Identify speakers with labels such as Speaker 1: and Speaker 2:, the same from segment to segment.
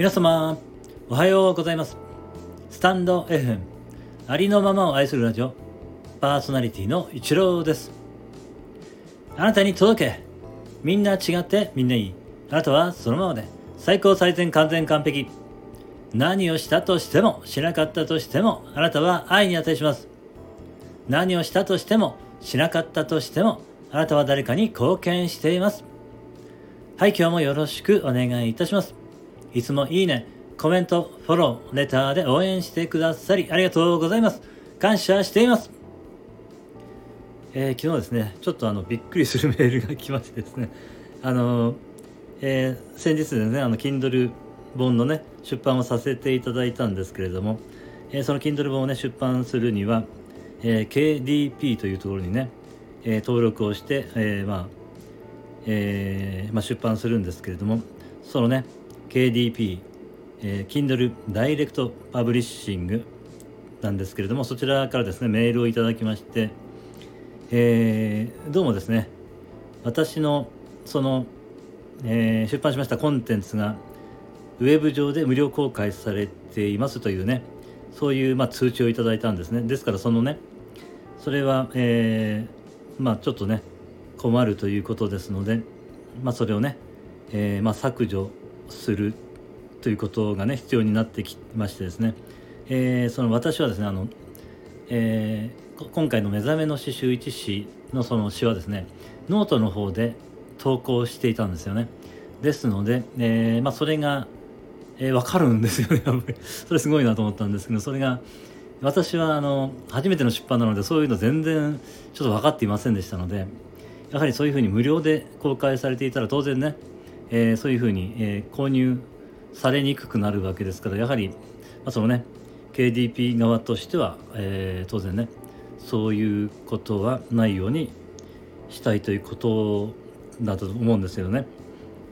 Speaker 1: 皆様おはようございます。スタンド FM ありのままを愛するラジオパーソナリティの一郎です。あなたに届けみんな違ってみんないい。あなたはそのままで最高最善完全完璧。何をしたとしてもしなかったとしてもあなたは愛に値します。何をしたとしてもしなかったとしてもあなたは誰かに貢献しています。はい今日もよろしくお願いいたします。いつもいいねコメントフォローレターで応援してくださりありがとうございます。感謝しています。えー、昨日ですねちょっとあのびっくりするメールが来ましてですね。あの、えー、先日ですねあの Kindle 本のね出版をさせていただいたんですけれども、えー、その Kindle 本をね出版するには、えー、KDP というところにね、えー、登録をして、えーまあえーまあ、出版するんですけれどもそのね KDP、えー、Kindle ダイレクトパブリッシングなんですけれどもそちらからですねメールをいただきまして、えー、どうもですね私のその、えー、出版しましたコンテンツがウェブ上で無料公開されていますというねそういう、まあ、通知をいただいたんですね。ですからそのねそれは、えー、まあちょっとね困るということですので、まあ、それをね、えー、まあ、削除するということがね必要になってきましてですね、えー、その私はですねあの、えー、今回の「目覚めの詩集一詩」のその詩はですねノートの方で投稿していたんですよね。ですので、えまあ、それがえー、分かるんですよねやっぱり。それすごいなと思ったんですけどそれが私はあの初めての出版なのでそういうの全然ちょっと分かっていませんでしたのでやはりそういうふうに無料で公開されていたら当然ね、えー、そういうふうに、えー、購入されにくくなるわけですからやはり、まあ、そのね KDP 側としては、えー、当然ねそういうことはないようにしたいということだと思うんですけどね。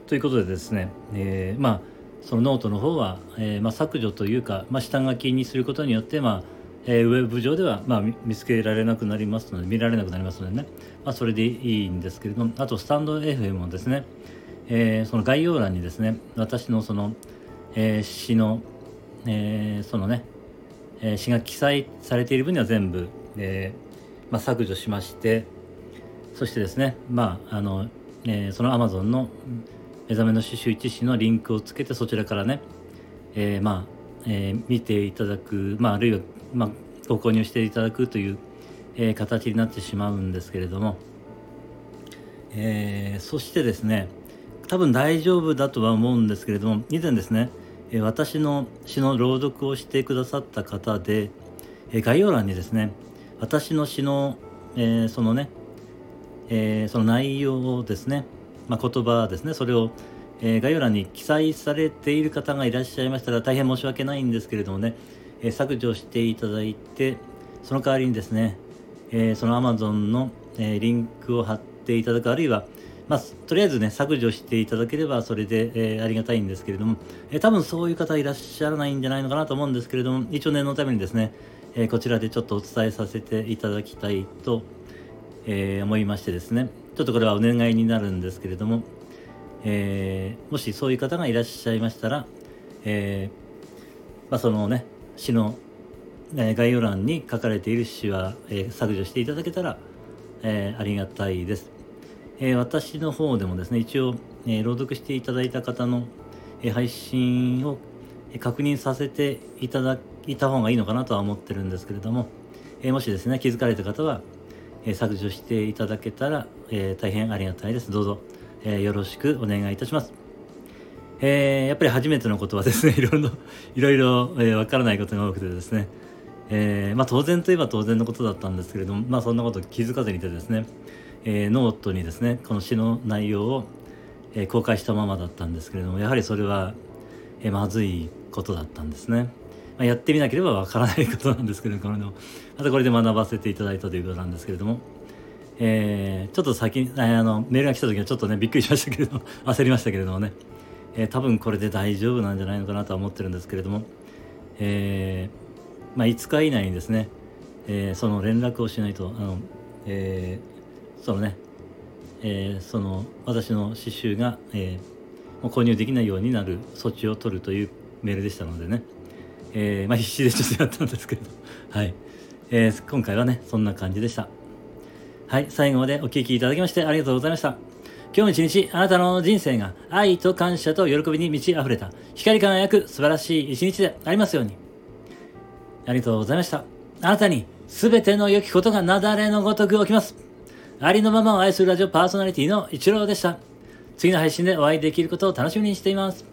Speaker 1: ということでですね、えー、まあそのノートの方は、えー、まあ、削除というか、まあ、下書きにすることによって、まあえー、ウェブ上では、まあ、見つけられなくなりますので見られなくなりますのでね、まあ、それでいいんですけれどもあとスタンド FM もですね、えー、その概要欄にですね私のその、えー、詩の、えそのね、え詩が記載されている分には全部、えまあ、削除しましてそしてですねまああの、えその Amazon の目覚めの刺繍一紙のリンクをつけてそちらからね、えー、まあ、えー、見ていただく、まあ、あるいは、まあ、ご購入していただくという、えー、形になってしまうんですけれども、えそしてですね多分大丈夫だとは思うんですけれども以前ですね、私の詩の朗読をしてくださった方で、概要欄にですね私の詩の、えそのね、えその内容をですねまあ、言葉ですねそれを、えー、概要欄に記載されている方がいらっしゃいましたら大変申し訳ないんですけれどもね、え、削除していただいてその代わりにですね、え、その Amazon の、え、リンクを貼っていただくあるいはまあ、とりあえずね削除していただければそれで、えー、ありがたいんですけれども、えー、多分そういう方いらっしゃらないんじゃないのかなと思うんですけれども一応念のためにですね、え、こちらでちょっとお伝えさせていただきたいと、え思いましてですねちょっとこれはお願いになるんですけれども、え、もしそういう方がいらっしゃいましたら、え、まあ、そのね詩の、え概要欄に書かれている詩は、え削除していただけたら、えありがたいです、え私の方でもですね一応、え朗読していただいた方の、え配信を確認させていただいた方がいいのかなとは思ってるんですけれども、えもしですね気づかれた方はえ削除していただけたら、え大変ありがたいです。どうぞ、えよろしくお願いいたします。え、やっぱり初めてのことはですね、いろいろ、いろいろ、え、わからないことが多くてですね、え、まあ当然といえば当然のことだったんですけれども、まあそんなこと気づかずにいてですね、えー、ノートにですね、この詩の内容を、えー、公開したままだったんですけれども、やはりそれは、えー、まずいことだったんですね。まあ、やってみなければわからないことなんですけれども、またこれで学ばせていただいたということなんですけれども、えー、ちょっと先あのメールが来た時はちょっとねびっくりしましたけれども 焦りましたけれどもね、えー、多分これで大丈夫なんじゃないのかなとは思ってるんですけれども、えー、まあ、5日以内にですね、えその連絡をしないとあの、えそのね、えその私の刺繍が、えもう購入できないようになる措置を取るというメールでしたのでね、えー、まあ必死でちょっとやったんですけど、はい。えー、今回はね、そんな感じでした。はい、最後までお聴きいただきましてありがとうございました。今日一日、あなたの人生が愛と感謝と喜びに満ち溢れた、光り輝く素晴らしい一日でありますように。ありがとうございました。あなたに全ての良きことが雪崩のごとく起きます。ありのままを愛するラジオパーソナリティの一郎でした。次の配信でお会いできることを楽しみにしています。